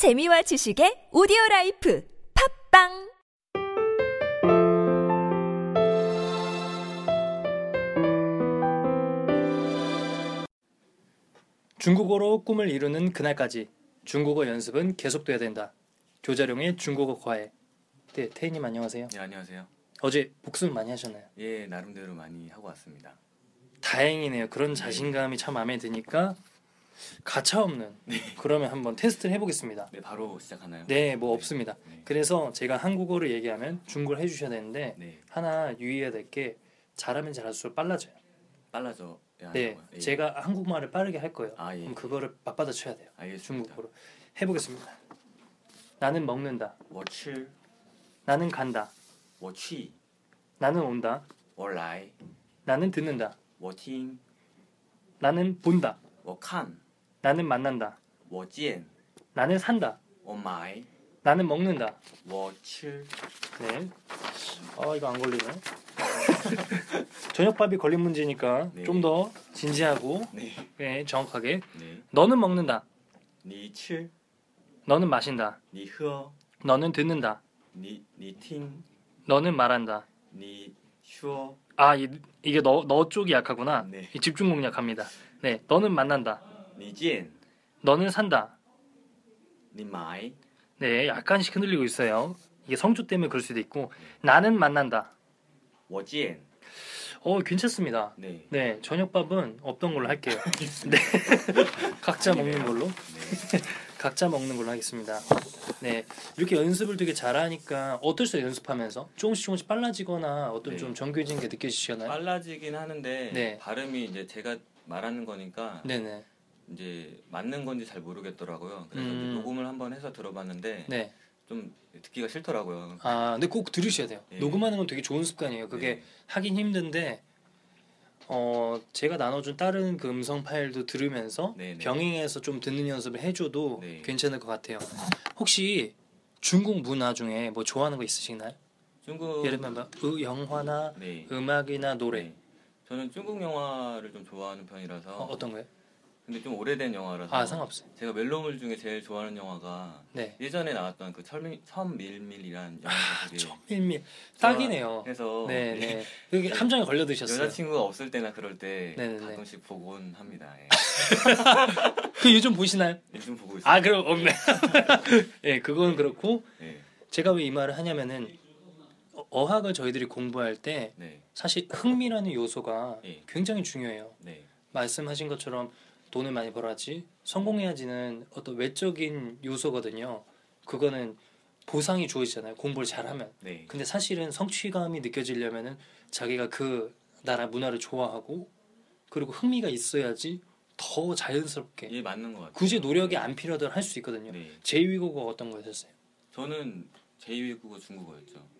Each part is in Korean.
재미와 지식의 오디오 라이프 팝빵 중국어로 꿈을 이루는 그날까지 중국어 연습은 계속돼야 된다. 조자룡의 중국어 과외. 네, 태희님 안녕하세요. 네 안녕하세요. 어제 복습 많이 하셨나요? 예 나름대로 많이 하고 왔습니다. 다행이네요. 그런 자신감이 참 마음에 드니까 가차 없는. 그러면 한번 테스트를 해보겠습니다. 네 바로 시작하나요? 네, 뭐 없습니다. 네. 그래서 제가 한국어를 얘기하면 중국어를 해주셔야 되는데 네 하나 유의해야 될 게 잘하면 잘할수록 빨라져요. 빨라져야 네, 한다고요? 예. 제가 한국말을 빠르게 할 거예요. 아 예. 그럼 그거를 맞받아 쳐야 돼요. 알겠습니다. 중국어로 해보겠습니다. 나는 먹는다. 我吃 나는 간다. 我去 나는 온다. 我来 나는 듣는다. 我听 나는 본다. 我看 나는 만난다. 我见 나는 산다. 我买 나는 먹는다. 我吃 네. 아 이거 안 걸리네. 저녁밥이 걸린 문제니까 네. 좀 더 진지하고 네. 네, 정확하게. 네. 너는 먹는다. 你吃 너는 마신다. 你喝 너는 듣는다. 你你听 너는 말한다. 你说 아 이, 이게 너, 너 쪽이 약하구나. 네. 이 집중력 약합니다. 네. 너는 만난다. 니진. 너는 산다. 니마이. 네, 약간씩 흔들리고 있어요. 이게 성조 때문에 그럴 수도 있고 나는 만난다. 워진. 어, 괜찮습니다. 네. 네, 저녁밥은 없던 걸로 할게요. 네. 각자 먹는 걸로. 네. 각자 먹는 걸로 하겠습니다. 네. 이렇게 연습을 되게 잘하니까 어떠세요? 연습하면서 조금씩 조금씩 빨라지거나 어떤 네. 좀 정교해진 게 느껴지시나요? 빨라지긴 하는데 네. 발음이 이제 제가 말하는 거니까 네네. 이제 맞는 건지 잘 모르겠더라고요. 그래서 음. 녹음을 한번 해서 들어봤는데 네. 좀 듣기가 싫더라고요. 아, 근데 꼭 들으셔야 돼요. 네. 녹음하는 건 되게 좋은 습관이에요. 그게 네. 하긴 힘든데, 어, 제가 나눠준 다른 그 음성 파일도 들으면서 네, 네. 병행해서 좀 듣는 연습을 해줘도 네. 괜찮을 것 같아요. 혹시 중국 문화 중에 뭐 좋아하는 거 있으신가요? 중국 예를 들면 뭐 으- 영화나 네. 음악이나 노래 네. 저는 중국 영화를 좀 좋아하는 편이라서 어, 어떤 거요? 근데 좀 오래된 영화라서 아 상관없어요. 제가 멜로물 중에 제일 좋아하는 영화가 네. 예전에 나왔던 그 철미, 천밀밀이라는 영화가 되게 천밀밀 딱이네요. 해서 네, 네. 여기 함정에 걸려 드셨어요. 여자친구가 없을 때나 그럴 때 네네네. 가끔씩 보곤 합니다. 예. 그 요즘 보시나요? 요즘 보고 있어요. 아 그럼 없네. 예, 그건 그렇고 네. 제가 왜 이 말을 하냐면은 어- 어학을 저희들이 공부할 때 네. 사실 흥미라는 요소가 예. 굉장히 중요해요. 네. 말씀하신 것처럼 돈을 많이 벌어야지 성공해야지는 어떤 외적인 요소거든요. 그거는 보상이 주어지잖아요. 공부를 잘하면. 네. 근데 사실은 성취감이 느껴지려면은 자기가 그 나라 문화를 좋아하고 그리고 흥미가 있어야지 더 자연스럽게 예 맞는 것 같아요. 굳이 노력이 안 필요하더라도 할수 있거든요. 네. 제2외국어 어떤 거였어요? 저는 제2외국어 중국어였죠.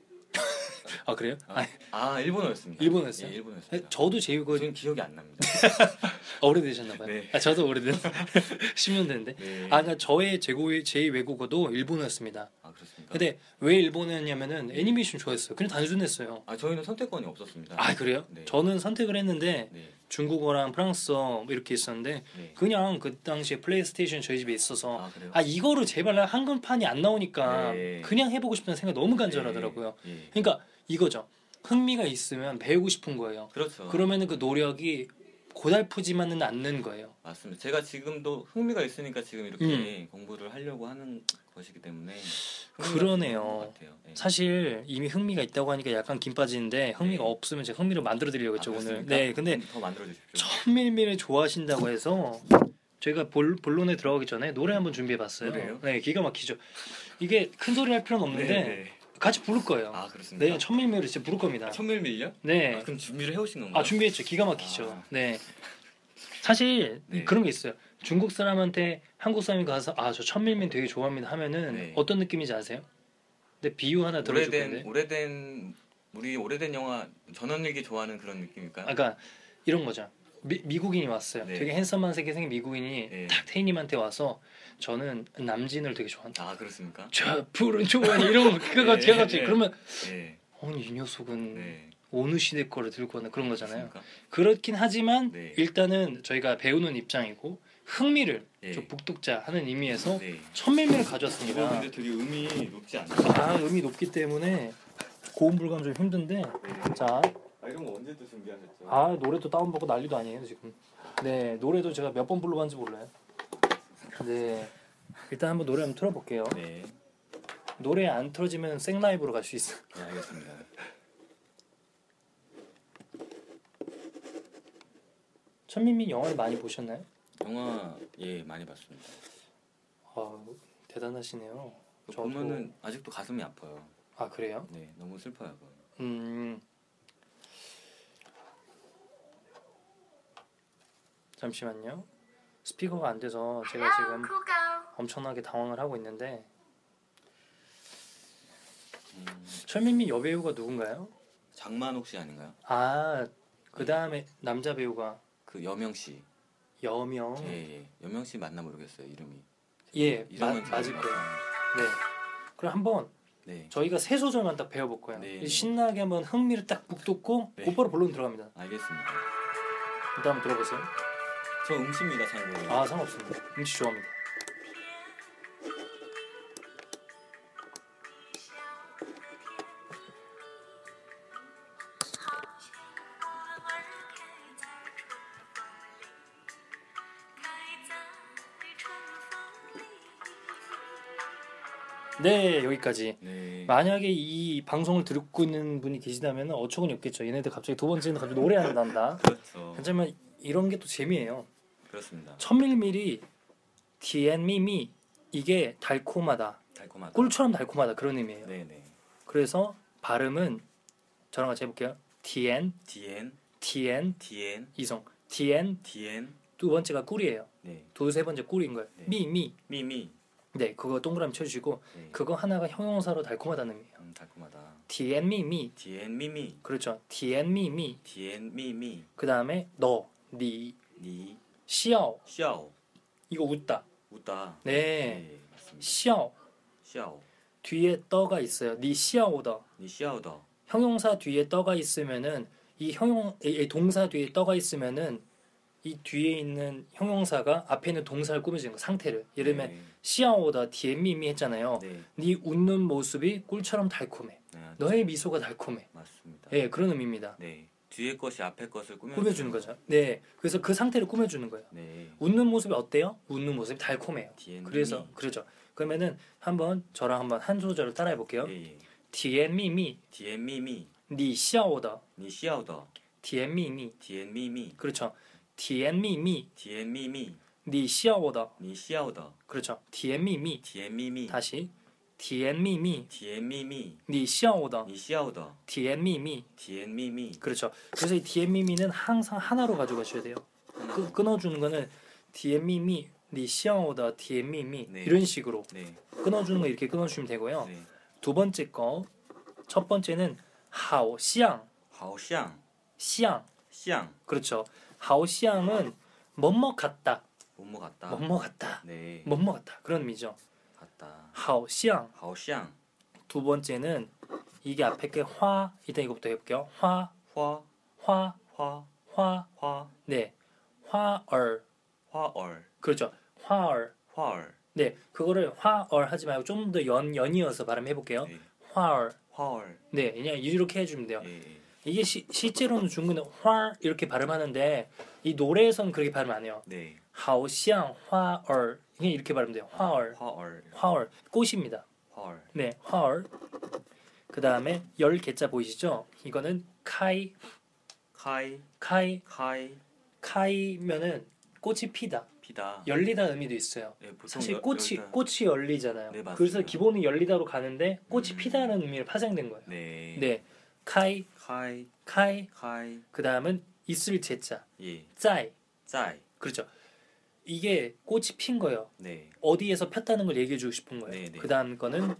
아 그래요? 아, 아 일본어였습니다. 일본어였어요? 예, 일본어였습니다. 저도 제2외국어 지금 기억이 안 납니다. 오래되셨나 봐요. 네. 아 저도 오래된 10년 됐는데. 네. 아 그러니까 저의 제고의 제2외국어도 일본어였습니다. 아 그렇습니까? 근데 왜 일본어였냐면은 애니메이션 좋아했어요. 그냥 단순했어요. 아 저희는 선택권이 없었습니다. 아 그래요? 네. 저는 선택을 했는데 네. 중국어랑 프랑스어 이렇게 있었는데 네. 그냥 그 당시에 플레이스테이션 저희 집에 있어서 아? 아 이거를 제발 한글판이 안 나오니까 네. 그냥 해보고 싶다는 생각이 너무 간절하더라고요. 예. 예. 그러니까 이거죠. 흥미가 있으면 배우고 싶은 거예요. 그렇죠. 그러면은 그 노력이 고달프지만은 않는 거예요. 맞습니다. 제가 지금도 흥미가 있으니까 지금 이렇게 음. 공부를 하려고 하는 것이기 때문에 그러네요. 예. 사실 이미 흥미가 있다고 하니까 약간 김 빠지는데 흥미가 네. 없으면 제가 흥미를 만들어 드리려고 아, 했죠 오늘. 네, 근데 좀더 만들어 주십시오. 천밀밀을 좋아하신다고 해서 저희가 볼, 본론에 들어가기 전에 노래 한번 준비해 봤어요. 네, 기가 막히죠. 이게 큰 소리 할 필요는 없는데 네, 네. 같이 부를 거예요. 아 그렇습니까? 네, 천밀밀을 진짜 부를 겁니다. 아, 천밀밀이요? 네. 아, 그럼 준비를 해오신 건가요? 아 준비했죠. 기가 막히죠. 아. 네. 사실 네. 그런 게 있어요. 중국 사람한테 한국 사람이 가서 아 저 천밀밀 되게 좋아합니다 하면은 네. 어떤 느낌인지 아세요? 근데 비유 하나 들어줄 오래된 건데. 오래된 우리 오래된 영화 전원일기 좋아하는 그런 느낌일까요? 아까 이런 거죠. 미, 미국인이 왔어요. 네. 되게 핸섬한 세계 생긴 미국인이 네. 딱 태희님한테 와서 저는 남진을 되게 좋아한다. 아 그렇습니까? 저 푸른 초원이 이런 거 그거 네. 제가 같이 네. 그러면 네. 아니 이 녀석은 네. 어느 시대 거를 들고 왔나 그런 거잖아요. 그렇습니까? 그렇긴 하지만 네. 일단은 저희가 배우는 입장이고 흥미를 예. 좀 북독자 하는 의미에서 네. 이거 가져왔습니다. 근데 되게 음이 높지 않나요? 아 음이 높기 때문에 고음 불감 좀 힘든데 자 아, 이런 거 언제 또 준비하셨죠? 아 노래도 다운받고 난리도 아니에요 지금. 네 노래도 제가 몇 번 불러봤는지 몰라요. 네 일단 한번 노래 한번 틀어볼게요. 네. 노래 안 틀어지면 생라이브로 갈 수 있어. 네, 알겠습니다. 천민민 영화를 많이 보셨나요? 영화 예 많이 봤습니다. 아 대단하시네요. 그 저도- 보면은 아직도 가슴이 아파요. 아 그래요? 네, 너무 슬퍼요. 그거. 음 잠시만요. 스피커가 안 돼서 제가 지금 엄청나게 당황을 하고 있는데 음, 천민민 여배우가 누군가요? 장만옥 씨 아닌가요? 아 그 다음에 남자 배우가 그 여명 씨. 여명. 예, 예. 여명 씨 맞나 모르겠어요. 이름이. 예, 마, 이름은 맞을 거예요. 네. 그럼 한번 네. 저희가 세 소절만 딱 배워볼 거예요. 네, 네. 신나게 한번 흥미를 딱 북돋고 네. 곧바로 본론 들어갑니다. 알겠습니다. 한번 들어보세요. 저 음치입니다, 참고로. 아 상관없습니다. 음식 좋아합니다. 네 여기까지. 네. 만약에 이 방송을 듣고 있는 분이 계시다면 어처구니 없겠죠. 얘네들 갑자기 두 번째는 갑자기 노래한다. 그렇죠. 하지만 이런 게 또 재미예요. 그렇습니다. 첨밀밀이 甜蜜蜜 이게 달콤하다. 달콤하다. 꿀처럼 달콤하다 그런 의미예요. 네, 네. 그래서 발음은 저랑 같이 해볼게요. 甜 甜, 甜 甜, 이성 甜 甜. 두 번째가 꿀이에요. 네. 두세 번째 꿀인 거예요. 네. 蜜蜜 蜜蜜. 네 그거 동그라미 쳐주시고 네. 그거 하나가 형용사로 달콤하다는 의미예요. 음, 달콤하다. 甜蜜蜜 甜蜜蜜. 그렇죠. 甜蜜蜜 甜蜜蜜. 그 다음에 너, 你, 你, 笑 笑. 이거 웃다. 웃다. 네, 네, 맞습니다. 笑 笑. 뒤에 得가 있어요. 你笑得 你笑得. 형용사 뒤에 得가 있으면은 이 형용 이 동사 뒤에 得가 있으면은 이 뒤에 있는 형용사가 앞에 있는 동사를 꾸며주는 거 상태를 예를 들면 네. 笑得 甜蜜蜜 했잖아요. 네. 네 웃는 모습이 꿀처럼 달콤해. 네. 너의 미소가 달콤해. 맞습니다. 예, 그런 의미입니다. 네. 뒤에 것이 앞에 것을 꾸며 꾸며주는 거죠. 네, 그래서 그 상태를 꾸며주는 거예요. 네. 웃는 모습이 어때요? 웃는 모습이 달콤해요. 甜 그래서. 그렇죠. 그러면은 한번 저랑 한번 한 소절을 따라해 볼게요. 예, 예. 甜蜜蜜 甜蜜蜜. 你笑得 你笑得. 甜蜜蜜 甜蜜蜜. 그렇죠. 甜蜜蜜 甜蜜蜜. 你笑得 你笑得. 그렇죠. 甜蜜蜜 甜蜜蜜. 다시 甜蜜蜜 甜蜜蜜. 你笑得 你笑得. 甜蜜蜜 甜蜜蜜. 그렇죠. 그래서 이 甜蜜蜜는 항상 하나로 가져가셔야 돼요. 끄, 끊어주는 거는 甜蜜蜜 你笑得 甜蜜蜜 네. 이런 식으로 네. 끊어주는 거 이렇게 끊어주시면 되고요. 네. 두 번째 거 첫 번째는 하오 시앙 하오샹. 시앙 샹. 그렇죠. 하오 시앙은 뭐뭐 같다 뭐뭐 같다. 뭐뭐 같다 네. 뭐뭐 같다 그런 의미죠. 같다. 하오 시앙 하오샹. 두 번째는 이게 앞에 게 화 일단 이거부터 해볼게요. 화 화. 화, 화. 화, 화. 네, 화얼, 화얼. 그렇죠, 화얼, 화얼. 네, 그거를 화얼 하지 말고 좀 더 연 연이어서 발음해 볼게요. 네. 화얼, 화얼. 네, 그냥 이렇게 해주면 돼요. 예. 예. 이게 시, 실제로는 중국은 화 이렇게 발음하는데 이 노래에서는 그렇게 발음 안 해요. 네. 하오샹 화얼 그냥 이렇게 발음 돼요. 화얼. 화얼. 화얼. 꽃입니다. 화얼. 네, 화얼. 그 다음에 열 개자 보이시죠? 이거는 카이. 카이. 카이. 카이. 카이면은 꽃이 피다. 피다. 열리다 의미도 있어요. 네, 사실 꽃이 열다. 꽃이 열리잖아요. 네, 그래서 기본은 열리다로 가는데 꽃이 음. 피다라는 의미로 파생된 거예요. 네. 네. 카이. 카이. 카이. 카이. 그 다음은 이슬 제자. 예. 짜이. 짜이. 그렇죠. 이게 꽃이 핀 거예요. 네. 어디에서 폈다는 걸 얘기해 주고 싶은 거예요. 네, 네. 그 다음 거는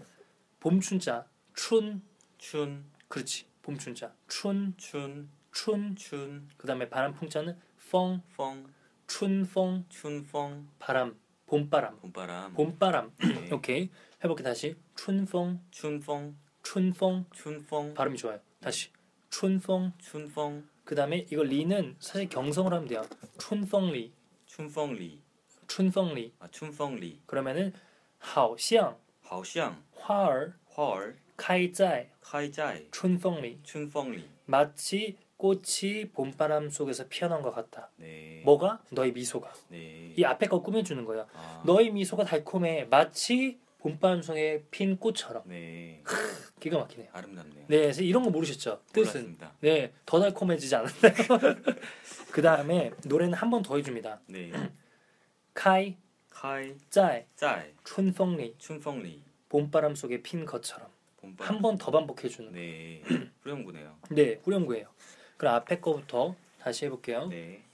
봄춘자, 춘, 춘. 그렇지. 봄춘자, 춘, 춘. 춘. 춘. 그 다음에 바람풍자는 펑, 펑. 춘펑, 춘펑. 바람, 봄바람, 봄바람. 봄바람. 네. 오케이. 해볼게 다시. 춘펑, 춘펑. 춘펑. 춘펑. 발음이 좋아요. 다시. 춘펑. 춘펑. 그 다음에 이거 리는 사실 경성을 하면 돼요. 춘펑리. 춘펑리. 춘펑리 아, 춘펑리, 그러면은 好像 하오샹, 花儿 화얼, 开在 카이자이, 春风里 춘펑리. 마치 꽃이 봄바람 속에서 피어난 것 같다. 네. 뭐가? 너의 미소가. 네. 이 앞에 거 꾸며주는 거야. 아, 너의 미소가 달콤해. 마치 봄밤송의 핀 꽃처럼. 네. 크, 기가 막히네요. 아름답네요. 네, 그래서 이런 거 모르셨죠? 뜻은 몰랐습니다. 네, 더 달콤해지지 않았나요? 그 다음에 노래는 한 번 더 해줍니다. 네. 카이 카이 짜이 짜이 춘펑리 춘펑리 봄바람 속에 핀 것처럼 봄바람. 한번 더 반복해 주는. 네. 후렴구네요. 네, 후렴구예요. 그럼 앞에 거부터 다시 해볼게요. 네.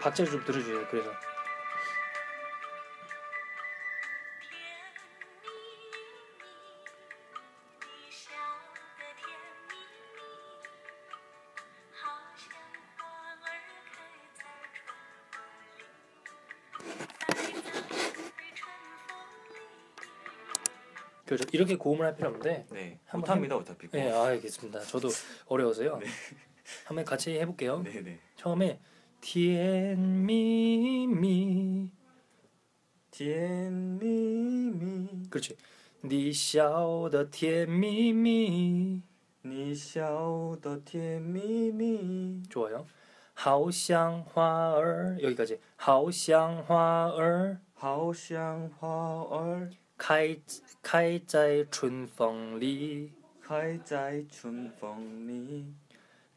박자를 좀 들어주세요. 그래서 그렇죠. 이렇게 고음을 할 필요 없는데 네. 못합니다 어차피. 네, 아, 알겠습니다. 저도 어려워서요. 네. 한번 같이 해볼게요. 네, 네. 처음에 甜蜜蜜 디엔 미미, 그렇지. 你笑的甜蜜蜜 니샤오더 디엔 미미, 좋아요. 好像花儿 여기까지. 好像花儿 하오샹 화얼, 开开在春风里， 카이자이 춘펑리,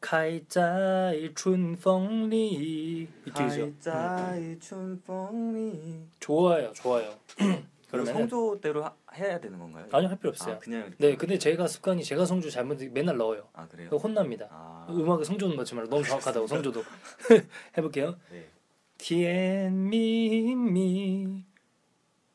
开在春风里. 이틀이죠. 음. 카이자이 춘펑리. 좋아요, 좋아요. 그러면 그러면 성조대로 하, 해야 되는 건가요? 아니요 할 필요 없어요. 아, 그냥 이렇게. 네, 근데 제가 습관이 제가 성조 잘못 맨날 넣어요. 아, 그래요? 그거 혼납니다. 아, 음악에 성조는 넣지 말고 너무 정확하다고 성조도 해볼게요. 네. 甜蜜蜜 디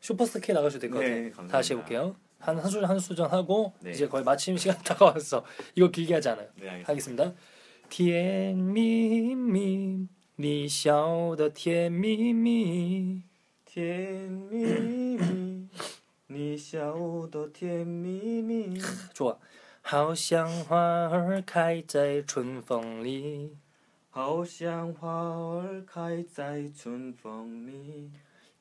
슈퍼스타 K 나가셔도 될 것 같아요. 네, 감사합니다. 다시 해볼게요. 한 한 소절 한 소절 하고 네. 이제 거의 마침 시간 다가왔어. 이거 길게 하지 않아요. 네, 알겠습니다. 하겠습니다. 甜蜜蜜，你笑的甜蜜蜜， 디엔 미미, 니샤오더 디엔 미미, 좋아. 好像花儿开在春风里， 하오샹 화얼 카이자이 춘펑리,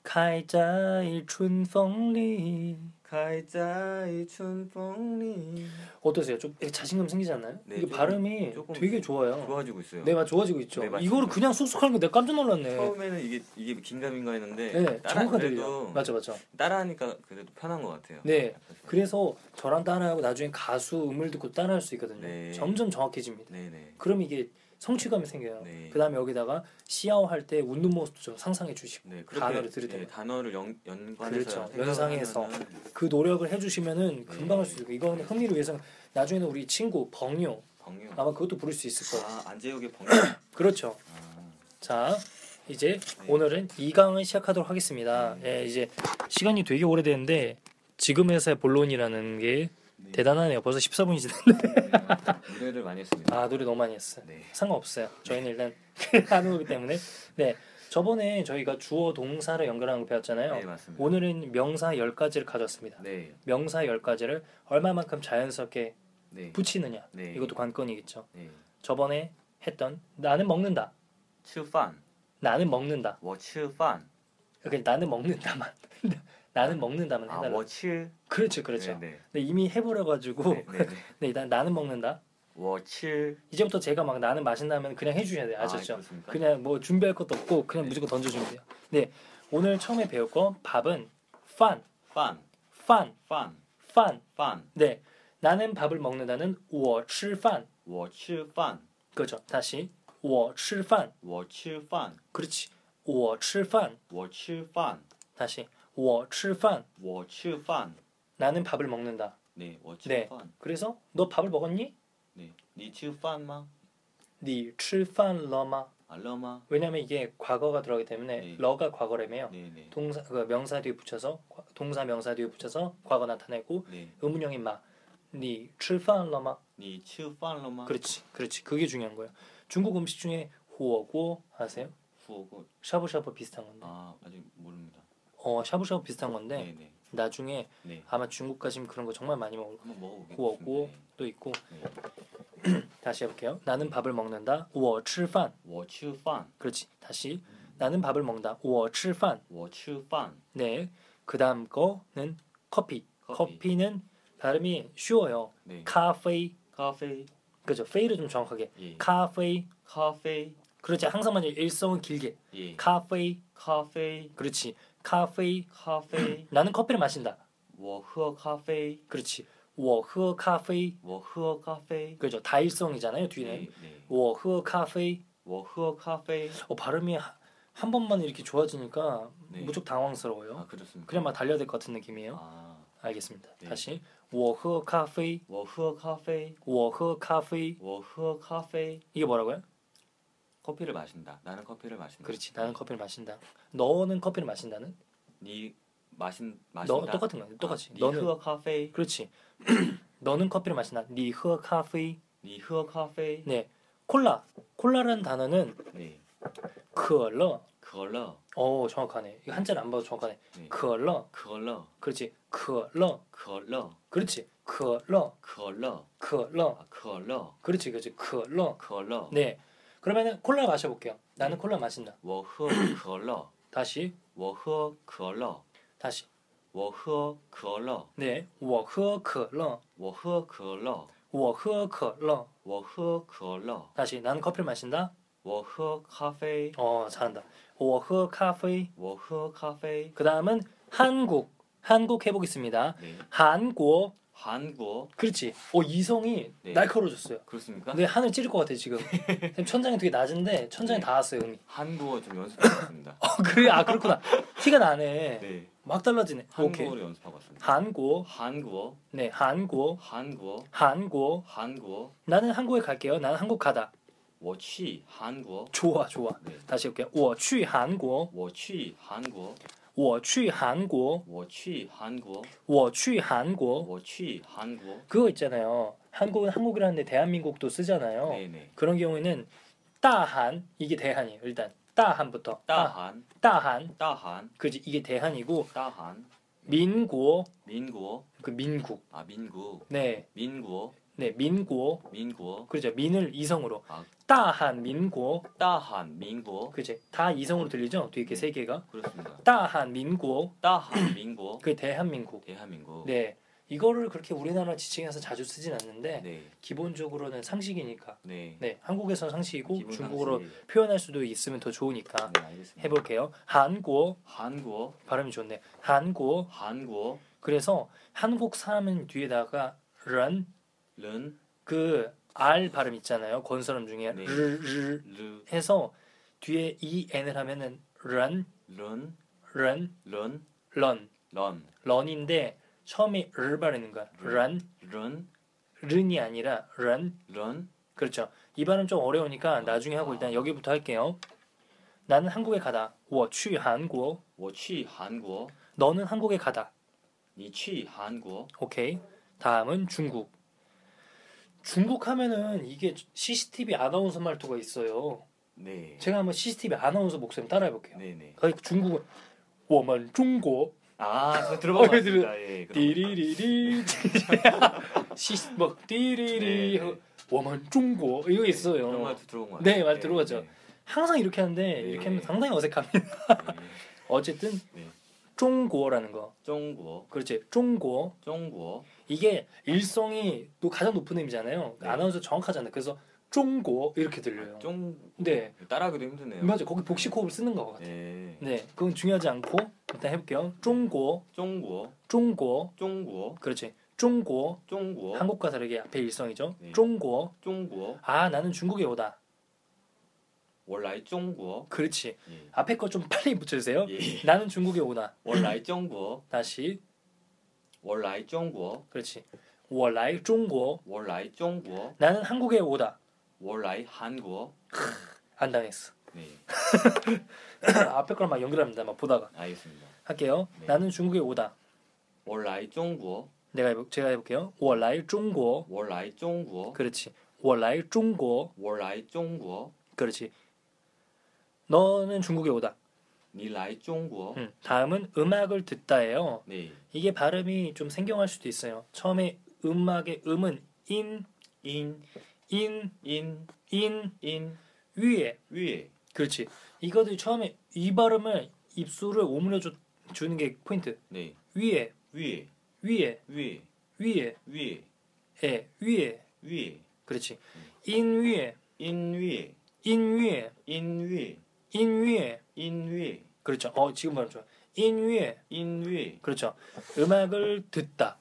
开在春风里。 카이자이 춘펑리. 어떠세요? 좀 자신감 생기지 않나요? 네, 이게 조금- 발음이 조금 되게 좋아요. 좋아지고 있어요. 네, 맞 좋아지고 있죠. 네, 맞습니다. 이거를 그냥 쑥쑥하는 거 내가 깜짝 놀랐네. 처음에는 이게 이게 긴가민가 했는데 네, 따라 정확하게 그래도 들려요. 맞죠, 맞죠. 따라하니까 그래도 편한 것 같아요. 네, 그래서 저랑 따라하고 나중에 가수 음을 듣고 따라할 수 있거든요. 네. 점점 정확해집니다. 네네. 그럼 이게 성취감이 생겨요. 네. 그 다음에 여기다가 시아오 할 때 웃는 모습도 좀 상상해 주시고 네, 그렇게 단어를 들을 네, 때 단어를 연, 연관해서 그렇죠. 연상해서. 하면은 그 노력을 해주시면은 네. 금방 할 수 있고 이거는 흥미를 위해서 나중에는 우리 친구 벙요. 아마 그것도 부를 수 있을 거예요. 아 안재욱의 벙유. 그렇죠. 아, 자 이제 네. 오늘은 2강을 시작하도록 하겠습니다. 예, 이제 시간이 되게 오래됐는데 지금에서의 본론이라는 게 네. 대단하네요. 벌써 14분이 지났네. 노래를 많이 했습니다. 아 노래 너무 많이 했어요. 네. 상관없어요. 저희는 일단 하는 거기 때문에 네 저번에 저희가 주어 동사를 연결하는 거 배웠잖아요. 네 맞습니다. 오늘은 명사 10가지를 가졌습니다. 네. 명사 10가지를 얼마만큼 자연스럽게 네. 붙이느냐 네. 이것도 관건이겠죠. 네. 저번에 했던 나는 먹는다. 吃饭 나는 먹는다. 我吃饭 그러니까 나는 먹는다만 나는 먹는다만 아, 해달라. 我吃 그렇죠, 그렇죠. 네, 네. 근데 이미 해버려 가지고 네, 네, 네. 네, 나, 나는 먹는다. 我吃 이제부터 제가 막 나는 마신다면 그냥 해주셔야 돼요. 아셨죠? 아, 그렇습니까? 그냥 뭐 준비할 것도 없고 그냥 네. 무조건 던져주면 돼요. 네, 오늘 처음에 배울 거 밥은 판, 饭 饭 饭 饭 饭 네 나는 밥을 먹는다는 我吃饭我吃饭 그죠 다시 我吃饭我吃饭 그렇지 我吃饭我吃饭 다시 我吃饭我吃饭 나는 밥을 먹는다 네, 我吃 네 饭 그래서 너 밥을 먹었니? 네, 你吃饭吗?니 吃饭了吗? 아, 了吗? 왜냐면 이게 과거가 들어가기 때문에 네. 러가 과거라며요. 네, 네. 동사 그 명사 뒤에 붙여서 과- 동사 명사 뒤에 붙여서 과거 나타내고 네. 의문형인 마. 니 吃饭了吗?你吃饭了吗? 그렇지. 그렇지. 그게 중요한 거예요. 중국 음식 중에 호고 아세요? 후고 샤브샤브 비슷한 건데. 아, 아직 모릅니다. 어, 샤브샤브 비슷한 건데 네, 네. 나중에 네. 아마 중국 가시면 그런 거 정말 많이 먹을 한번 먹어 보겠습니다. 호고 또 있고 네. 다시 해볼게요. 나는 밥을 먹는다. 我吃饭.我吃饭 그렇지. 다시 나는 밥을 먹는다. 我吃饭.我吃饭 네. 그다음 거는 커피. 커피. 커피는 발음이 쉬워요. 네. 카페. 咖啡 그죠. 페이를 좀 정확하게. 예. 카페. 咖啡 그렇지. 항상만 일성은 길게. 예. 카페. 咖啡 그렇지. 카페. 咖啡 나는 커피를 마신다. 我喝咖啡 그렇지. 我喝咖啡.我喝咖啡 그죠. 다일성이잖아요. 뒤는. 네, 네. 我喝咖啡.我喝咖啡 어, 발음이 하- 한 번만 이렇게 좋아지니까 네. 무척 당황스러워요. 아, 그렇습니다. 그냥 막 달려야 될 것 같은 느낌이에요. 아, 알겠습니다. 네. 다시 我喝咖啡.我喝咖啡我喝咖啡.我喝咖啡 이게 뭐라고요? 커피를 마신다. 나는 커피를 마신다. 그렇지. 나는 커피를 마신다. 너는 커피를 마신다는? 네 마신 마신다. 너 똑같은 거야. 아, 똑같이. 아, 너는 흐어 그렇지. 너는 커피를 마신다. 니 흐어 카페. 니 네. 콜라. 콜라라는 단어는 네. 그얼러. 그얼러. 어, 정확하네. 이거 한자를 안 봐도 정확하네. 네. 그얼러. 그얼러. 그렇지. 그얼러. 그얼러. 그렇지. 그얼러. 그얼러. 그얼러. 아, 그얼러. 그렇지. 그렇지. 그얼러. 그얼러. 네. 그러면은 콜라 마셔 볼게요. 나는 콜라 마신다. 我喝可乐 다시. 我喝可乐 다시. 我喝可乐 네. 我喝可乐.我喝可乐我喝可乐.我喝可乐 다시. 나는 커피를 마신다. 我喝咖啡 어, 잘한다. 我喝咖啡.我喝咖啡 그 다음은 한국. 한국 해보겠습니다. 네. 한국. 한국 그렇지. 어, 이성이 네. 날카로워졌어요. 그렇습니까? 근데 하늘 찌를 것 같아 지금. 지금 천장이 되게 낮은데 천장이 네. 닿았어요 형이. 한국어 좀 연습하고 왔습니다. 어 그래 아 그렇구나. 티가 나네. 네. 막 달라지네. 오케이. 한국어를 연습하고 왔습니다. 한국. 한국어 네 한국. 한국어 한국. 한국어 나는 한국에 갈게요. 나는 한국 가다. 我去韩国 좋아 좋아. 네. 다시 해볼게요. 我去韩国.我去韩国 我去韩国.我去韩国我去韩国.我去韩国 그거 있잖아요. 한국은 한국이라는데 대한민국도 쓰잖아요. 네네 그런 경우에는 따한 이게 대한이에요. 일단 따한부터. 따, 다한 따한. 다한 그지 이게 대한이고 다한 민국 민국어 그 민국. 아 민국 네. 민국어 네, 민국. 민국어 그죠. 민을 이성으로. 아. 따한 민국. 다한 민국어 그죠. 다 이성으로 들리죠? 뒤에 이렇게 네. 세 개가. 그렇습니다. 따한 민국. 다한 민국어 그 대한민국. 대한민국 네. 이거를 그렇게 우리나라 지칭해서 자주 쓰진 않는데 네 기본적으로는 상식이니까. 네. 네, 한국에서는 상식이고 중국어로 상식. 표현할 수도 있으면 더 좋으니까 네. 해볼게요. 한국 한국어 발음이 좋네. 한국. 한국어 그래서 한국 사람은 뒤에다가 런 른, 그 R 발음 있잖아요. 건설음 중에 네. 르, 르 르, 해서 뒤에 이 n을 하면은 run, 른, run, 런, run, 런, run인데 처음에 르 발음인 거야. run, 른, 른이 아니라 run. 런, 그렇죠. 이 발음 좀 어려우니까 나중에 하고 일단 여기부터 할게요. 나는 한국에 가다. 我去韩国.我去韩国 너는 한국에 가다. 你去韩国 오케이. 다음은 중국. 중국 하면은 이게 CCTV 아나운서 말투가 있어요. 네. 제가 한번 CCTV 아나운서 목소리 따라해 볼게요. 네네. 아, 중국은 我们中国. 아, 들어봤습니다. 예, 띠리리리. 시뭐 띠리리. 我们中国 이거 네, 있어요. 그런 말도 들어온 것 네, 같아요. 네, 말 들어봤죠. 네, 네. 항상 이렇게 하는데 네. 이렇게 네. 하면 상당히 어색합니다. 어쨌든 중고라는 거. 중고. 그렇지. 중고. 중고. 이게 일성이 또 가장 높은 음이잖아요. 네. 아나운서 정확하잖아요. 그래서 쫑고 이렇게 들려요. 아, 쫑. 네. 따라하기도 힘드네요. 맞아. 거기 복식 호흡을 쓰는 거 같아요. 네. 네. 그건 중요하지 않고 일단 해볼게요. 쫑고. 쫑고. 쫑고. 쫑고. 그렇지. 쫑고. 쫑고. 한국과 다르게 앞에 일성이죠. 네. 쫑고. 쫑고. 아 나는 중국에 오다. 원라이 쫑고. 그렇지. 예. 앞에 거 좀 빨리 붙여주세요. 예. 나는 중국에 오다. 원라이 쫑고. 다시 我来中国, 그렇지. 我来中国.我来中国, 나는 한국에 오다. 我来韩国. 안 당했어. 네, 앞에 걸 막 연결합니다. 막 보다가 알겠습니다. 할게요. 네. 나는 중국에 오다. 我来中国, 내가 해볼, 제가 해볼게요. 我来中国.我来中国, 그렇지. 我来中国.我来中国, 그렇지. 너는 중국에 오다. 你来中国. 음, 다음은 음악을 듣다예요. 네, 이게 발음이 좀 생경할 수도 있어요. 처음에 음악의 음은 인, 인, 인, 인, 인, 인, 위에. 위에. 그렇지. 이것도 처음에 이 발음을 입술을 오므려 주, 주는 게 포인트. 네, 위에, 위에, 위에, 위에, 위에, 위에, 에, 위에. 위에. 그렇지. 인 위에, 인 위에, 인 위에, 인 위에, 인 위에. 인 위에, 그렇죠. 어 지금 발음 좋아. 인위. 인위 그렇죠. 음악을 듣다.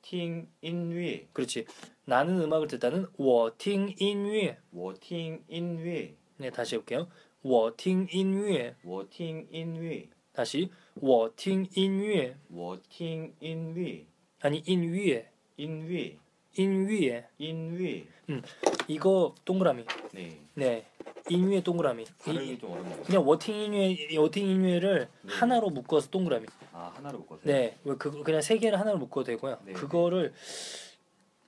听音乐 그렇지. 나는 음악을 듣다는 我听音乐. 我听音乐. 네 다시 해볼게요. 我听音乐. 我听音乐. 다시 我听音乐. 我听音乐. 아니 인위. 인위. 인위. 인위. 음 이거 동그라미. 네. 네. 音乐의 동그라미. 그냥 워팅 인위의 워팅 인위를 네. 하나로 묶어서 동그라미. 아 하나로 묶어서. 네, 그, 그냥 세 개를 하나로 묶어도 되고요. 네. 그거를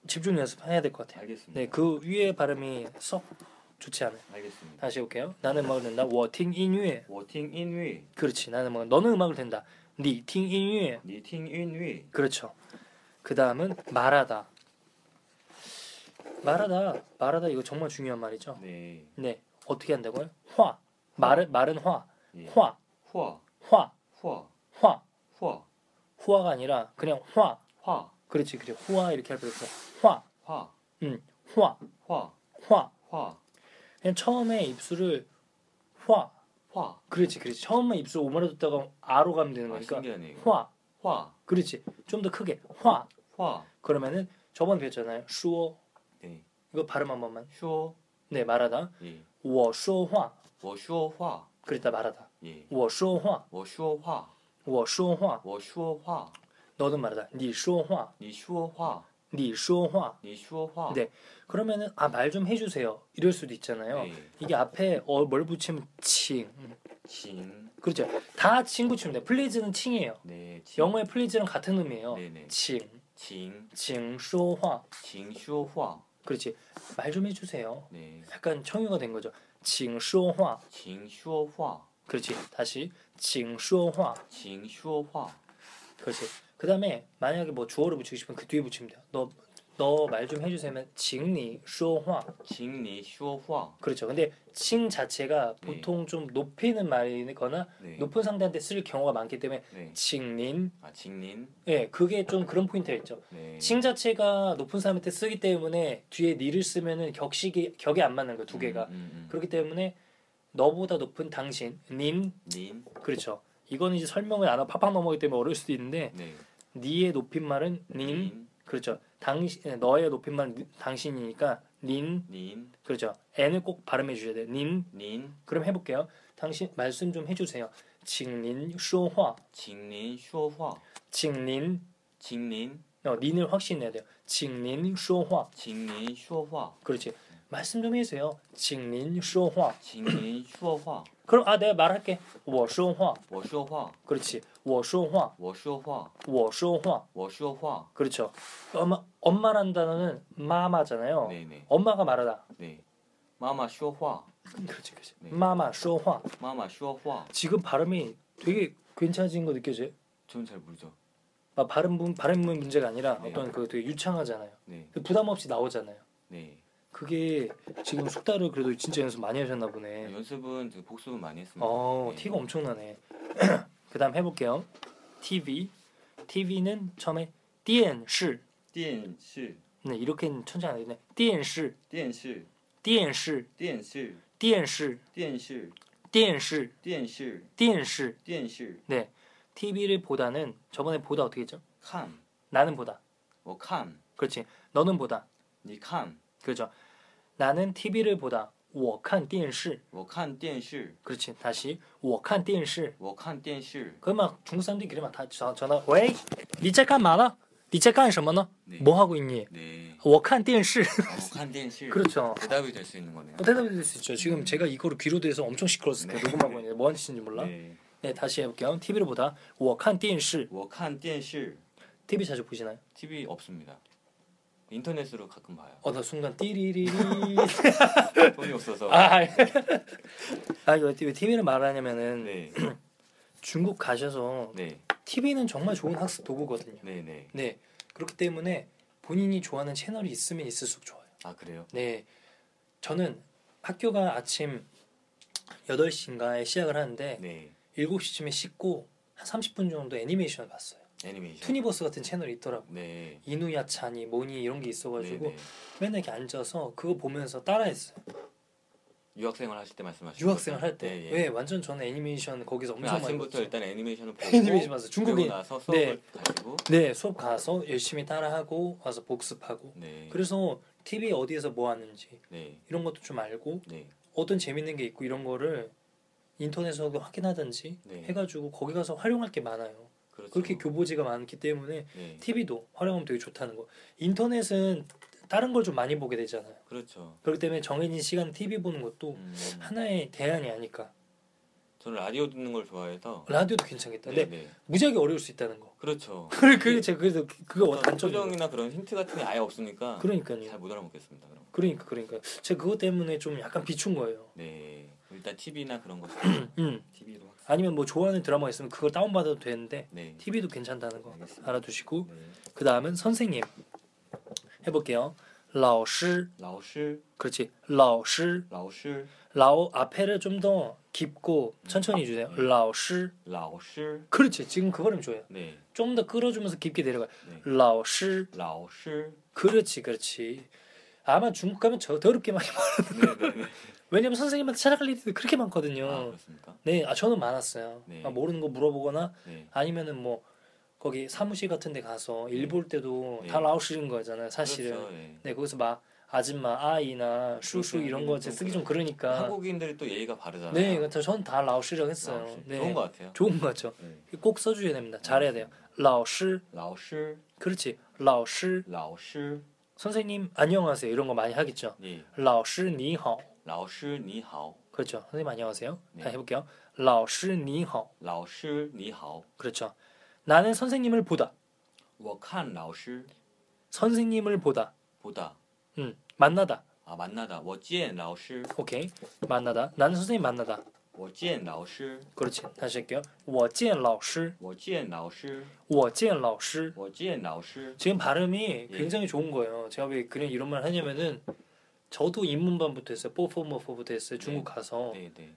집중 연습해야 될 것 같아요. 알겠습니다. 네, 그 위에 발음이 썩 좋지 않아요. 알겠습니다. 다시 볼게요. 나는 음악을 듣는다. 我听音乐. 我听音乐, 그렇지. 나는 음악. 너는 음악을 듣는다. 니팅 인위에. 니팅 인위, 그렇죠. 그 다음은 말하다. 말하다 말하다 이거 정말 중요한 말이죠. 네. 네. 어떻게 한다고요? 화. 말은 말은 화. 화. 화. 화. 화. 화. 화. 화가 아니라 그냥 화. 화. 그렇지. 그래. 화 이렇게 할 필요 없어. 화. 화. 음. 화. 화. 화. 화. 그냥 처음에 입술을 화. 화. 그렇지. 그렇지. 처음에 입술 오므라졌다가 아로 가면 되는 거니까. 신기하네, 화. 화. 그렇지. 좀 더 크게. 화. 화. 그러면은 저번에 배웠잖아요. 수어 네, 이거 발음 한 번만. 说 네, 말하다. 예, 我说话.我说话 그랬다 말하다. 예, 我说话.我说话我说话.我说话 너는 말하다. 你说话.你说话你说话.你说话 네. 그러면은 아 말 좀 해주세요. 이럴 수도 있잖아요. 네. 이게 앞에 어, 뭘 붙이면 칭. 请 그렇죠. 다 칭 붙이면 돼. 플리즈는 칭이에요. 네, 请 영어의 플리즈랑 같은 의미예요. 네네. 칭, 请 칭, 说话. 请说话 그렇지. 말 좀 해주세요. 네, 약간 청유가 된 거죠. 请说话.请说话 그렇지. 다시 请说话.请说话 그렇지. 그 다음에 만약에 뭐 주어를 붙이고 싶으면 그 뒤에 붙이면 돼요. 너 너 말 좀 해주세요면 칭리 쇼화. 칭리 쇼화. 그렇죠. 근데 칭 자체가 보통 네. 좀 높이는 말이거나 네. 높은 상대한테 쓸 경우가 많기 때문에 네. 칭린. 아 칭린. 예, 그게 좀 그런 포인트가 있죠. 칭 자체가 높은 사람한테 쓰기 때문에 뒤에 니를 쓰면은 격식이 격이 안 맞는 거두 개가. 음, 음, 음. 그렇기 때문에 너보다 높은 당신 님. 님. 그렇죠. 이거는 이제 설명을 안 하고 팍팍 넘어가기 때문에 어려울 수도 있는데 니의 높임말은 님. 님. 그렇죠. 당신 예, 너의 높임말 당신이니까 닌. 닌. 그렇죠. n을 꼭 발음해 주셔야 돼요. 닌. 닌. 그럼 해볼게요. 당신 말씀 좀 해주세요. 징린 쇼화. 징린 쇼화. 징린. 징린. 어, 닌을 확신해야 돼요. 징린 쇼화. 징린 쇼화. 그렇지. 말씀 좀 해주세요. 징린 쇼화. 징린 쇼화. 그럼 아 내가 말할게. 我说话.我说话， 그렇지. 我说话.我说话，我说话.我说话， 그렇죠. 엄마 엄마란 단어는 마마잖아요. 네, 네, 엄마가 말하다. 네，妈妈说话， 그렇지, 그렇지. 네. 마마 说话.妈妈说话， 지금 발음이 되게 괜찮아진 거 느껴져요? 저는 잘 모르죠. 아, 발음 분 발음 문제가 아니라 네. 어떤 그 되게 유창하잖아요. 네, 부담 없이 나오잖아요. 네. 그게 지금 숙달을 그래도 진짜 연습 많이 하셨나 보네. 연습은 그 복습은 많이 했습니다. 어, 네. 티가 엄청나네. 그다음 해볼게요. TV. TV는 처음에 电视. 电视， 네, 이렇게는 천천히 안 되네. 电视.电视， 电视电视电视电视电视电视电视电视 네. TV를 보다는 저번에 보다 어떻게 했죠? 看 나는 보다. 我看 그렇지. 너는 보다. 你看 그렇죠. 나는 TV를 보다. 我看电视.我看电视 그렇지. 다시 我看电视.我看电视 그막 중국 사람들이 그러면 다 전- 전화 왜? 你在干嘛呢?你在干什么呢? 네. 뭐 하고 있니? 네 我看电视. 我看电视 그렇죠. 대답이 될 수 있는 거네요. 어, 대답이 될 수 있죠. 지금 제가 이거를 귀로 대서 엄청 시끄러웠을 때 네. 녹음하고 있는데 뭐 하는 짓인지 몰라. 네. 네, 다시 해볼게요. TV를 보다 我看电视.我看电视 TV 자주 보시나요? TV 없습니다. 인터넷으로 가끔 봐요. 어, 나 순간 띠리리리. 돈이 없어서. 아, 아 이거 왜 TV를 말하냐면은 네. 중국 가셔서 네. TV는 정말 좋은 학습 도구거든요. 네, 네. 네, 그렇기 때문에 본인이 좋아하는 채널이 있으면 있을수록 좋아요. 아, 그래요? 네, 저는 학교가 아침 8시인가에 시작을 하는데 네. 7시쯤에 씻고 한 30분 정도 애니메이션을 봤어요. 애니메이션. 투니버스 같은 채널이 있더라고. 네. 이누야차니 뭐니 이런 게 있어가지고 네, 네. 맨날 이렇게 앉아서 그거 보면서 따라했어요. 유학생활 하실 때 말씀하시는 유학생을 거죠? 할 때. 네, 예. 왜 완전 저는 애니메이션 거기서 엄청 많이 아침부터. 일단 애니메이션을 보고 애니메이션 봤어요. 중국인. 나서 수업을 네. 가시고 네, 수업 가서 열심히 따라하고 와서 복습하고. 네. 그래서 TV 어디에서 뭐 하는지 네. 이런 것도 좀 알고 네. 어떤 재밌는 게 있고 이런 거를 인터넷에서도 확인하든지 네. 해가지고 거기 가서 활용할 게 많아요. 그렇죠. 그렇게 교보지가 많기 때문에 네. TV도 활용하면 되게 좋다는 거. 인터넷은 다른 걸 좀 많이 보게 되잖아요. 그렇죠. 그렇기 때문에 정해진 시간 TV 보는 것도 음, 하나의 대안이 아니까. 저는 라디오 듣는 걸 좋아해서 라디오도 괜찮겠다. 네, 근데 네. 무지하게 어려울 수 있다는 거. 그렇죠. 그래 그게 제가 그래서 그거 단점이에요. 표정이나 그런 힌트 같은 게 아예 없으니까 그러니까요. 잘 못 알아먹겠습니다. 그럼. 그러니까 그러니까 제가 그것 때문에 좀 약간 비춘 거예요. 네. 일단 TV나 그런 거 음. TV로 아니면 뭐 좋아하는 드라마 있으면 그걸 다운 받아도 되는데 네. TV도 괜찮다는 거 알겠습니다. 알아두시고 네. 그 다음은 선생님 해볼게요. 老师 老师 그렇지 老师老师 라오 앞에를 좀 더 깊고 천천히 해주세요. 네. 老师老师 그렇지 지금 그거는 좋아요. 네. 좀 더 끌어주면서 깊게 내려가. 네. 老师老师 그렇지 그렇지. 아마 중국 가면 저 더럽게 많이 말. 네, 네, 네. 왜냐면 선생님한테 찾아갈 일이 그렇게 많거든요. 아, 그렇습니까? 네, 아 저는 많았어요. 네. 아, 모르는 거 물어보거나 네. 아니면은 뭐 거기 사무실 같은 데 가서 일볼 네. 때도 네. 다 老师인 거잖아요, 그렇죠. 사실은. 그렇죠, 네. 거기서 막 아줌마, 阿姨나 叔叔 그렇죠. 이런 네, 거 쓰기 그렇죠. 좀 그러니까 한국인들이 또 예의가 바르잖아요. 네, 그래서 전 다 老师라고 했어요. 老师. 네. 좋은 것 같아요. 좋은 것 같죠. 꼭 써주셔야 됩니다. 잘해야 돼요. 老师. 老师. 그렇지. 老师. 老师. 선생님 안녕하세요 이런 거 많이 하겠죠. 라오스 니하오. 老师你好 그렇죠. 선생님 안녕하세요. 네. 다 해볼게요. 라오스 니하오. 老师你好 그렇죠. 나는 선생님을 보다. 我看老师 선생님을 보다. 보다 음, 만나다. 아 만나다 我见老师 오케이. 만나다. 나는 선생님 만나다. 我见老师 그렇지. 다시 할게요. 我见老师.我见老师我见老师.我见老师 지금 발음이 예. 굉장히 좋은 거예요. 제가 왜 그냥 이런 말 하냐면은 저도 입문반부터 했어요. 뽀포모포부터 했어요. 중국 가서 네네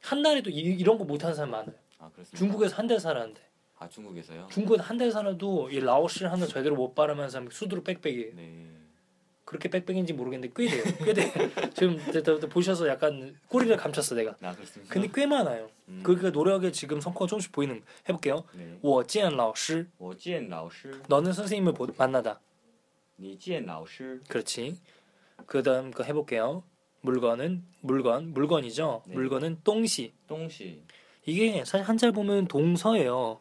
한 달에도 이, 런 거 못하는 사람 많아요. 아 그렇습니다. 중국에서 한 달 살았는데 아 중국에서요? 중국에 한 달 살아도 이 라오스를 하나 제대로 못 발음하는 사람 수두로 빽빽이에요. 네. 그렇게 빽빽인지 모르겠는데 꽤 돼요. 꽤 돼. 지금 또- 또- 또 보셔서 약간 꼬리를 감췄어 내가. 아 그렇습니까? 근데 꽤 많아요. 음. 그러니까 노력에 지금 성과가 조금씩 보이는 거. 해볼게요. 네. 我见老师我见老师 너는 선생님을 보- 만나다. 你见老师 그렇지. 그 다음 거 해볼게요. 물건은 물건 물건이죠. 네. 물건은 똥시. 东西 이게 사실 한자 보면 동서예요.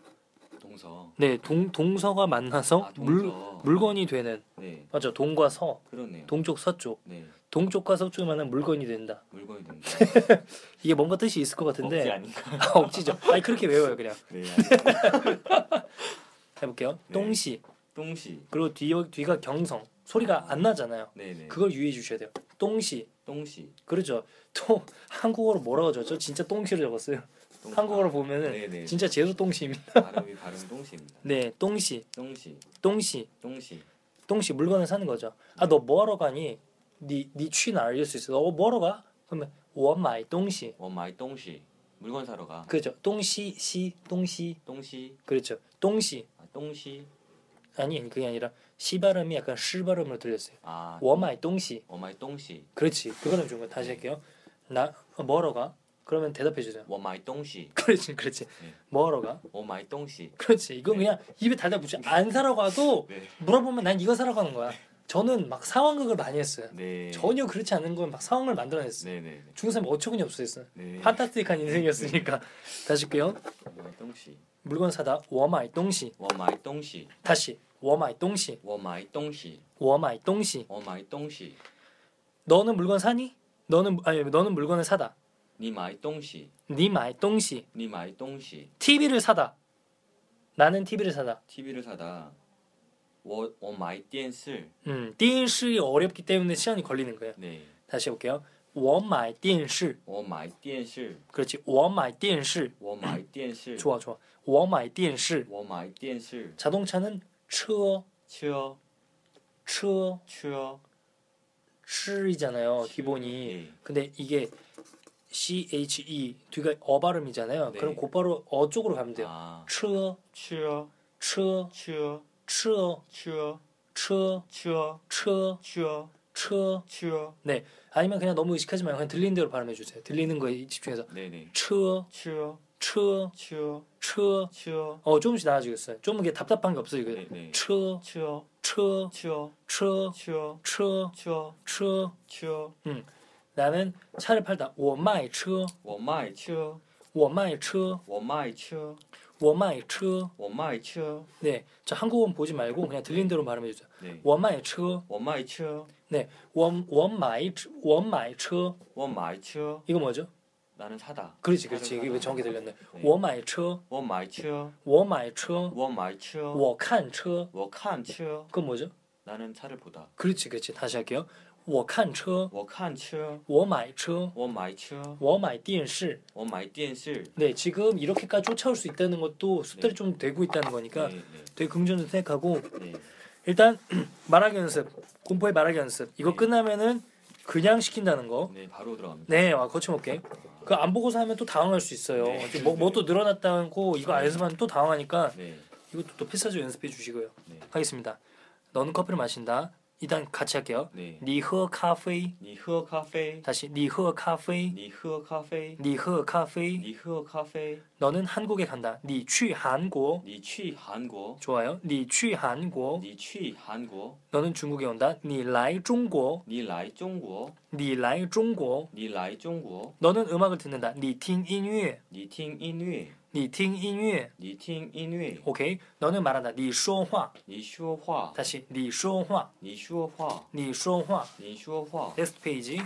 동서 네, 동 동서가 만나서 아. 물 물건이 되는 네 맞죠. 동과 서, 그러네요. 동쪽 서쪽, 네 동쪽과 서쪽에 만나면 물건이 된다. 물건이 됩니다. 이게 뭔가 뜻이 있을 것 같은데 억지 아닌가? 아, 억지죠. 아니 그렇게 외워요 그냥. 네. 해볼게요. 네. 똥시 동시 그리고 뒤 뒤가 경성 소리가 안 나잖아요. 네네. 그걸 유의해 주셔야 돼요. 똥시. 똥시. 그렇죠. 똥 한국어로 뭐라고 적죠? 진짜 똥시를 적었어요. 똥시. 한국어로 보면은 네네. 진짜 제주 똥시입니다. 발음이 발음 똥시입니다. 네, 똥시. 똥시. 똥시. 똥시. 똥시 물건을 사는 거죠. 아 너 뭐하러 가니? 네네 취나 알릴 수 있어. 너 뭐하러 가? 그러면 원마이 똥시. 원마이 똥시. 물건 사러 가. 그렇죠. 똥시 시 똥시. 똥시. 그렇죠. 똥시. 아, 똥시. 아니 그게 아니라 시 발음이 약간 시 발음으로 들렸어요. 아, 워마이 동시. 워마이 동시. 그렇지. 그거는 좋은 거 다시 할게요. 나 뭐러 가? 그러면 대답해 주잖아. 워마이 동시. 그렇지, 그렇지. 네. 뭐하러 가? 워마이 동시. 그렇지. 이건 네. 그냥 입에 달다 붙이 안 사러 가도 네. 물어보면 난 이거 사러 가는 거야. 저는 막 상황극을 많이 했어요. 네. 전혀 그렇지 않은 건 막 상황을 만들어냈어요. 네, 네, 네. 중삼이 어처구니 없었어요. 네. fantastic한 인생이었으니까 네. 다시 할게요. 我买东西. 물건 사다 我买东西. 我买东西. 다시. 我买东西 워마이 똥시. 我买东西 워마이 똥시. 너는 물건 사니? 너는 아니 너는 물건을 사다. 니마이 똥시. 你买东西 니마이 똥시. TV를 사다. 나는 TV를 사다. TV를 사다. 워 워마이 电视. 음, 电视 어렵기 때문에 시간이 걸리는 거예요. 네. 다시 해볼게요. 我买电视 워마이 电视. 그렇지. 我买电视 워마이 电视. 좋아 좋아. 我买电视 워마이 电视. 자동차는 车 추어 车 추어 츠이잖아요 기본이. 예. 근데 이게 C H E 뒤가 어 발음이잖아요. 네. 그럼 곧바로 어 쪽으로 가면 돼요. 아. 츠어 추어 츠어 추어 츠어 추어 츠어 추어 츠어 추어 츠어 추어 네 아니면 그냥 너무 의식하지 말고 그냥 들리는 대로 발음해 주세요. 들리는 거에 집중해서 네네 츠어 추어 车 쳐. 车 쳐. 어 조금씩 나아지겠어요. 좀 이게 답답한 게 없어요. 이거 네네. 车 쳐. 车 쳐. 车 쳐. 车 쳐. 车 쳐. 나는 차를 팔다 我卖车我卖车.我卖车我卖车.我卖车我卖车. 네, 저 한국어는 보지 말고 그냥 들리는 대로 발음해 주세요. 네. 我卖车我卖车.네, 我我买我买车我买车. 이거 뭐죠? 나는 사다. 그렇지, 그렇지. 이게 왜 정확히 들렸네. 네. 我买车我买车.我买车我买车.我看车我看车. 그건 뭐죠? 나는 차를 보다. 그렇지, 그렇지. 다시 할게요. 我看车我看车.我买车我买车.我买电视我买电视. 네, 지금 이렇게까지 쫓아올 수 있다는 것도 숫달이 네. 좀 되고 있다는 거니까 네, 네. 되게 긍정적으로 생각하고 네. 일단 말하기 연습, 공포의 말하기 연습 이거 네. 끝나면은 그냥 시킨다는 거. 네, 바로 들어갑니다. 네, 와 거쳐볼게. 그 안 보고서 하면 또 당황할 수 있어요. 네. 뭐또 늘어났다고 이거 안 연습하면 또 당황하니까 네. 이것도 또 필사적 연습해 주시고요. 네. 하겠습니다. 너는 커피를 마신다. 일단 같이 할게요. 네. 你喝咖啡 니喝咖啡. 다시 你喝咖啡 니喝咖啡.你喝咖啡 니喝咖啡. 너는 한국에 간다. 你去韩国 니去韩国. 좋아요. 你去韩国 니去韩国. 너는 중국에 온다. 你来中国你来中国.你来中国你来中国. 너는 음악을 듣는다. 你听音乐你听音乐. 你听音乐你听音乐. 오케이. 너는 말한다. 你说话你说话. 다시 你说话你说话.你说话你说话. 넥스트 페이지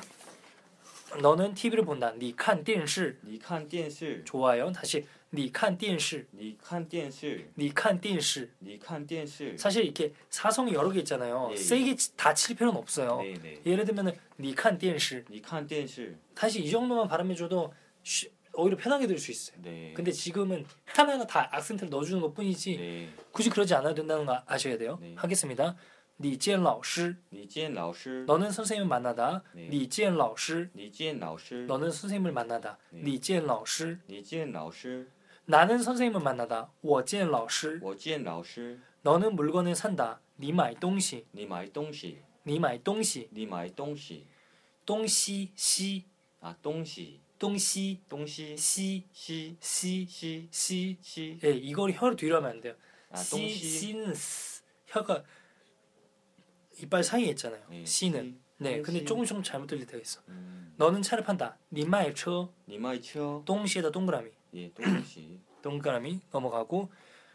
너는 TV를 본다. 你看电视你看电视. 좋아요. 다시 你看电视你看电视.你看电视你看电视. 사실 이렇게 사성이 여러 개 있잖아요. 예, 예. 세게 다 칠 필요는 없어요. 네, 네. 예를 들면은 你看电视你看电视. 다시 이 정도만 발음해줘도 쉬- 오히려 편하게 들을 수 있어요. 네. 근데 지금은 하나하나 다 악센트를 넣어주는 것 뿐이지 네. 굳이 그러지 않아도 된다는 거 아셔야 돼요. 네. 하겠습니다. 你见老师 니见老师. 너는 선생님을 만나다. 네. 你见老师 니见老师. 너는 선생님을 만나다. 네. 你见老师 니见老师. 나는 선생님을 만나다. 我见老师我见老师. 너는 물건을 산다. 你买东西你买东西.你买东西你买东西.东西西 아, 东西. 동시 동시 시 시 시 시 시 시. 예, 이걸 혀로 뒤로 하면 안 돼요. 아, 시 동시. 신스 혀가 이빨 사이에 있잖아요. 예. 시는. 음. 네, 근데 동시. 조금 조금 잘못 들릴 때가 있어. 음, 너는 차를 판다. 니마의 쳐 니마이 쳐. 동시에다 동그라미 예, 동시. 동그라미 넘어가고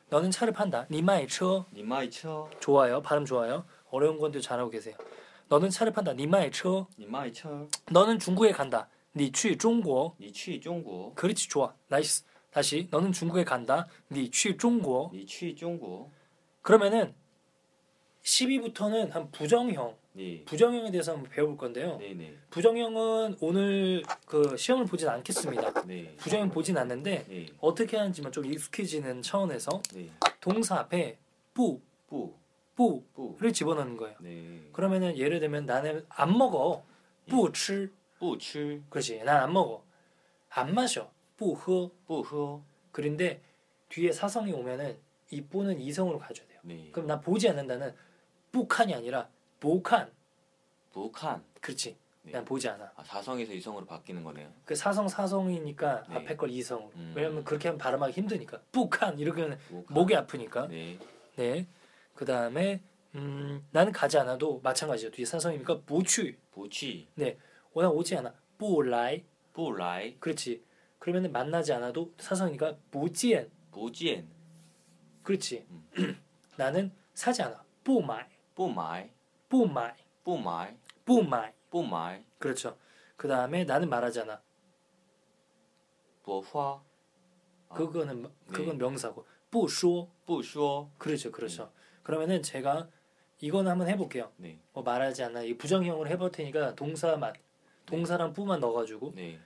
너는 차를 판다. 니마의 쳐 니마이 쳐. 좋아요. 발음 좋아요. 어려운 건데 잘하고 계세요. 너는 차를 판다. 你卖车 你卖车. 너는 중국에 간다. 你去中国 니去中国. 그렇지 좋아. 나이스. 다시 너는 중국에 간다. 你去中国니去中国. 그러면은 12부터는 한 부정형, 네. 부정형에 대해서 한번 배워볼 건데요. 네, 네. 부정형은 오늘 그 시험을 보진 않겠습니다. 네. 부정형 보진 않는데 네. 어떻게 하는지만 좀 익숙해지는 차원에서 네. 동사 앞에 뿌, 뿌. 뿌를 뿌. 집어넣는 거예요. 네. 그러면은 예를 들면 나는 안 먹어, 뿌吃, 不吃 그렇지, 난 안 먹어, 안 마셔, 뿌喝. 不喝 그런데 뒤에 사성이 오면은 이 뿌는 이성으로 가져야 돼요. 네. 그럼 나 보지 않는다는 북한이 아니라 북한. 북한. 그렇지. 네. 난 보지 않아. 아, 사성에서 이성으로 바뀌는 거네요. 그 사성 사성이니까 네. 앞에 걸 이성으로. 음. 왜냐면 그렇게 하면 발음하기 힘드니까. 북한 이렇게 하면 북한. 목이 아프니까. 네. 네. 그 다음에 음, 나는 가지 않아도 마찬가지죠. 뒤에 사성이니까 不去. 보치. 워낙 오지 않아. 不来. 不来. 그렇지. 그러면은 만나지 않아도 사성이니까 不见. 不见. 그렇지. 음. 나는 사지 않아. 不买. 不买. 不买. 不买. 不买. 不买. 그렇죠. 그 다음에 나는 말하지 않아. 뭐화. 아. 그거는 아, 그건 네. 명사고. 부쇼. 부쇼. 그렇죠, 그렇죠. 음. 그러면은 제가 이거는 한번 해볼게요. 네. 뭐 말하지 않아. 이 부정형으로 해볼 테니까 동사 맞 동사랑 뿌만 넣어가지고 네.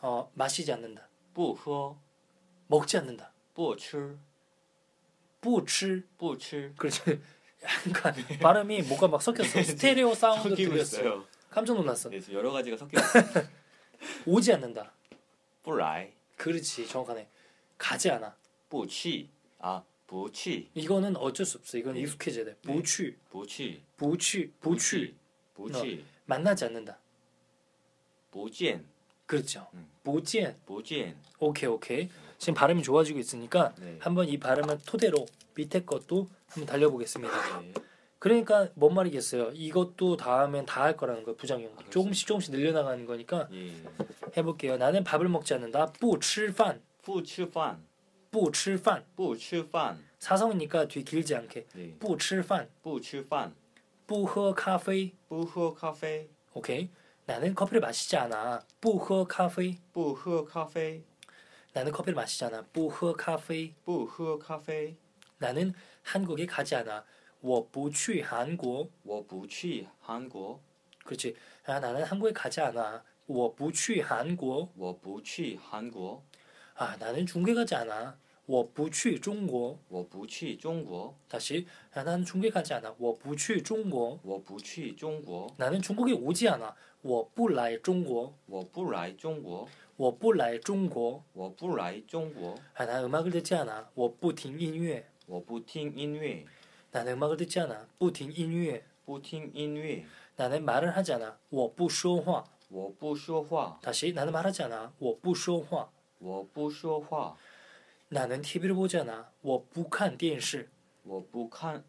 어, 마시지 않는다. 不喝. 먹지 않는다. 不吃.不吃. 不吃. 그렇지. 약간 발음이 뭐가 막 섞였어. 스테레오 사운드 섞이고 들렸어. 있어요. 깜짝 놀랐어. 네, 그래서 여러 가지가 섞여 있어요. 오지 않는다. 不来. 그렇지. 정확하네. 가지 않아. 不去. 아, 不去. 이거는 어쩔 수 없어. 이건 네. 익숙해져야 돼. 네. 不去,不去.不去,不去. 不去. 만나지 않는다. 不见. 그렇죠. 음. 不见.不见. 오케이 오케이. 지금 발음이 좋아지고 있으니까 네. 한번 이 발음을 토대로 밑에 것도 한번 달려보겠습니다. 네. 그러니까 뭔 말이겠어요. 이것도 다음엔 다 할 거라는 거예요. 부정형. 아, 그렇습니다. 조금씩 조금씩 늘려나가는 거니까 예. 해볼게요. 나는 밥을 먹지 않는다. 不吃饭.不吃饭.不吃饭.不吃饭. 사성이니까 뒤 길지 않게. 네. 不吃饭.不吃饭.不喝咖啡.不喝咖啡. 오케이. 나는 커피를 마시지 않아. 不喝咖啡.不喝咖啡. 나는 커피를 마시지 않아. 不喝咖啡.不喝咖啡. 나는 한국에 가지 않아. 我不去韩国.我不去韩国. 그렇지. 아, 나는 한국에 가지 않아. 我不去韩国.我不去韩国. 아, 나는 중국에 가지 않아. 我不去中国.我不去中国. 다시. 아, 나는 중국에 가지 않아. 我不去中国.我不去中国. 나는 중국에 오지 않아. 我不来中国.我不来中国.我不来中国.我不来中国. 아, 나 음악을 듣지 않아. 我不听音乐.我不听音乐. 나는 음악을 듣지 않아. 不听音乐.不听音乐. 나는 말을 하지 않아. 我不说话.我不说话. 다시 나는 말하지 않아. 我不说话.我不说话. 나는 TV를 보지 않아. 我不看电视.我不看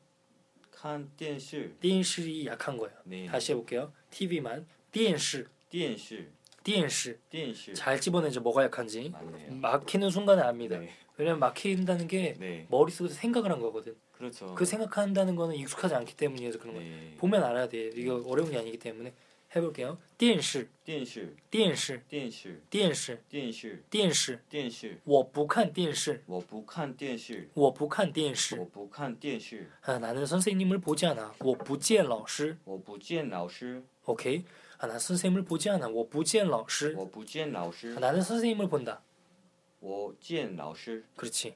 看电视. 电视이 약한 거예요. 네. 다시 해볼게요. TV만 电视,电视.电视.电视. 잘 집어내죠. 뭐가 약한지. 맞네요. 막히는 순간에 압니다. 네. 왜냐면 막힌다는 게 네. 머릿속에서 생각을 한 거거든. 그렇죠. 그 생각한다는 거는 익숙하지 않기 때문이어서 그런 거예요. 네. 보면 알아야 돼. 이거 어려운 게 아니기 때문에 해볼게요. 电视,电视,电视,电视,电视,电视,电视.电视.我不看电视.我不看电视.我不看电视.我不看电视. 아, 나는 선생님을 보지 않아. 我不见老师.我不见老师. 오케이. 아, 나 선생님을 보지 않아. 我不见老师.我不见老师. 아, 나는 선생님을 본다. 我见老师. 그렇지.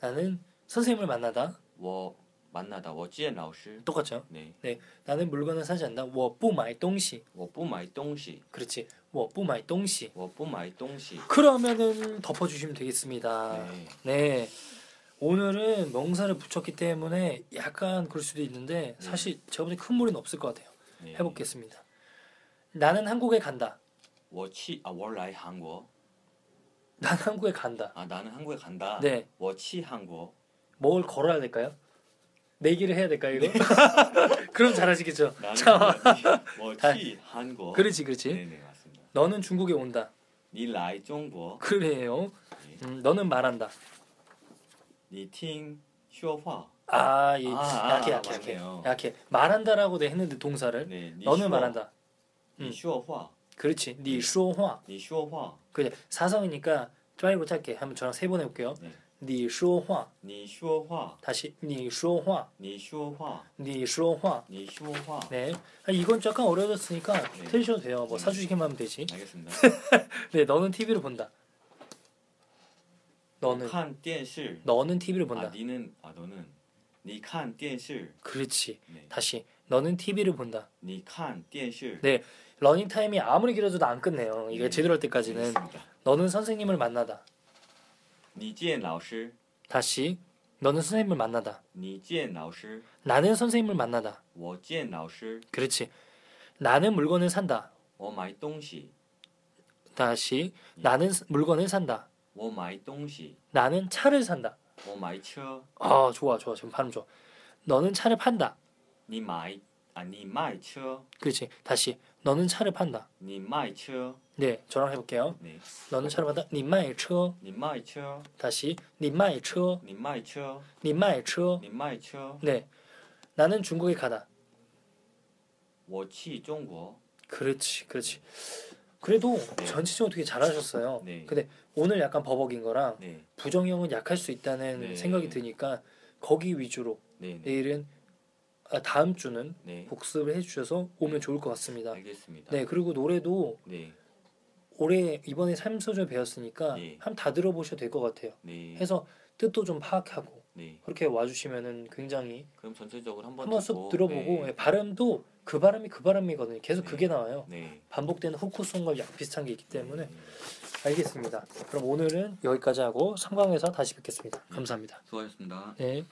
나는 선생님을 만나다. 我 만나다. 我见老师. 똑같죠. 네. 나는 물건을 사지 않는다. 我不买东西.我不买东西. 그렇지. 我不买东西.我不买东西. 그러면은 덮어주시면 되겠습니다. 네. 네. 오늘은 명사를 붙였기 때문에 약간 그럴 수도 있는데 사실 제가 볼때 큰 무리는 없을 것 같아요. 네. 해보겠습니다. 나는 한국에 간다. 我去 아, 我来韩国. 난 한국에 간다. 아, 나는 한국에 간다. 네. 我去韩国. 뭘 걸어야 될까요? 내기를 해야 될까요 이거? 네. 그럼 잘하시겠죠. 자, 뭐티 뭐 한국. 그렇지 그렇지. 네네 맞습니다. 너는 중국에 온다. 니 라이 중국. 그래요. 네. 음, 너는 말한다. 니팅 쇼화. 아, 예. 아, 아, 약해, 약해, 약해, 약해. 말한다라고 내 했는데 동사를. 네, 너는 말한다. 음. 쇼화. 그렇지. 니 쇼화. 니 쇼화. 그래 사성이니까 짧고 짧게 한번 저랑 세 번 해볼게요. 네. 你说话你说话. 다시 你说话你说话.你说话你说话. 네 아, 이건 약간 어려워졌으니까 네. 틀리셔도 돼요. 뭐 네. 사주시기만 하면 되지. 알겠습니다. 네 너는 TV를 본다. 너는 看电视. 너는 TV를 아, 본다. 니는 아, 너는 你看电视. 그렇지. 네. 다시 너는 TV를 본다. 你看电视. 네 러닝 타임이 아무리 길어져도 안 끝내요. 이게 네. 제대로 할 때까지는 알겠습니다. 너는 선생님을 만나다. 你见老师 다시 너는 선생님을 만나다. 你见老师 나는 선생님을 만나다. 我见老师 그렇지. 나는 물건을 산다. 我买东西 다시 예. 나는 물건을 산다. 我买东西 나는 차를 산다. 我买 아 좋아 좋아 지금 발음 좋아. 너는 차를 판다. 你卖 아 你卖 그렇지. 다시 너는 차를 판다. 你卖车， 네 저랑 해볼게요. 你 너는 차를 판다. 你卖车.你卖车， 다시 你卖车.你卖车，你卖车.你卖车， 네 나는 중국에 가다. 我去中国， 그렇지 그렇지. 그래도 전체적으로 되게 잘하셨어요. 네. 근데 오늘 약간 버벅인 거랑 对 부정형은 약할 수 있다는 네. 생각이 드니까 거기 위주로 对对 내일은 아, 다음 주는 对， 복습을 해주셔서 오면 좋을 것 같습니다. 알겠습니다. 네 그리고 노래도 네, 올해 이번에 삶소절 배웠으니까 네. 한번 다 들어보셔도 될 것 같아요. 네, 해서 뜻도 좀 파악하고 네. 그렇게 와주시면은 굉장히 그럼 전체적으로 한번 한번 쑥 들어보고 네, 예, 발음도 그 발음이 그 발음이거든요. 계속 네. 그게 나와요. 네. 반복되는 후쿠송과 약 비슷한 게 있기 때문에 네. 알겠습니다. 그럼 오늘은 여기까지 하고 상광에서 다시 뵙겠습니다. 감사합니다. 수고하셨습니다. 네.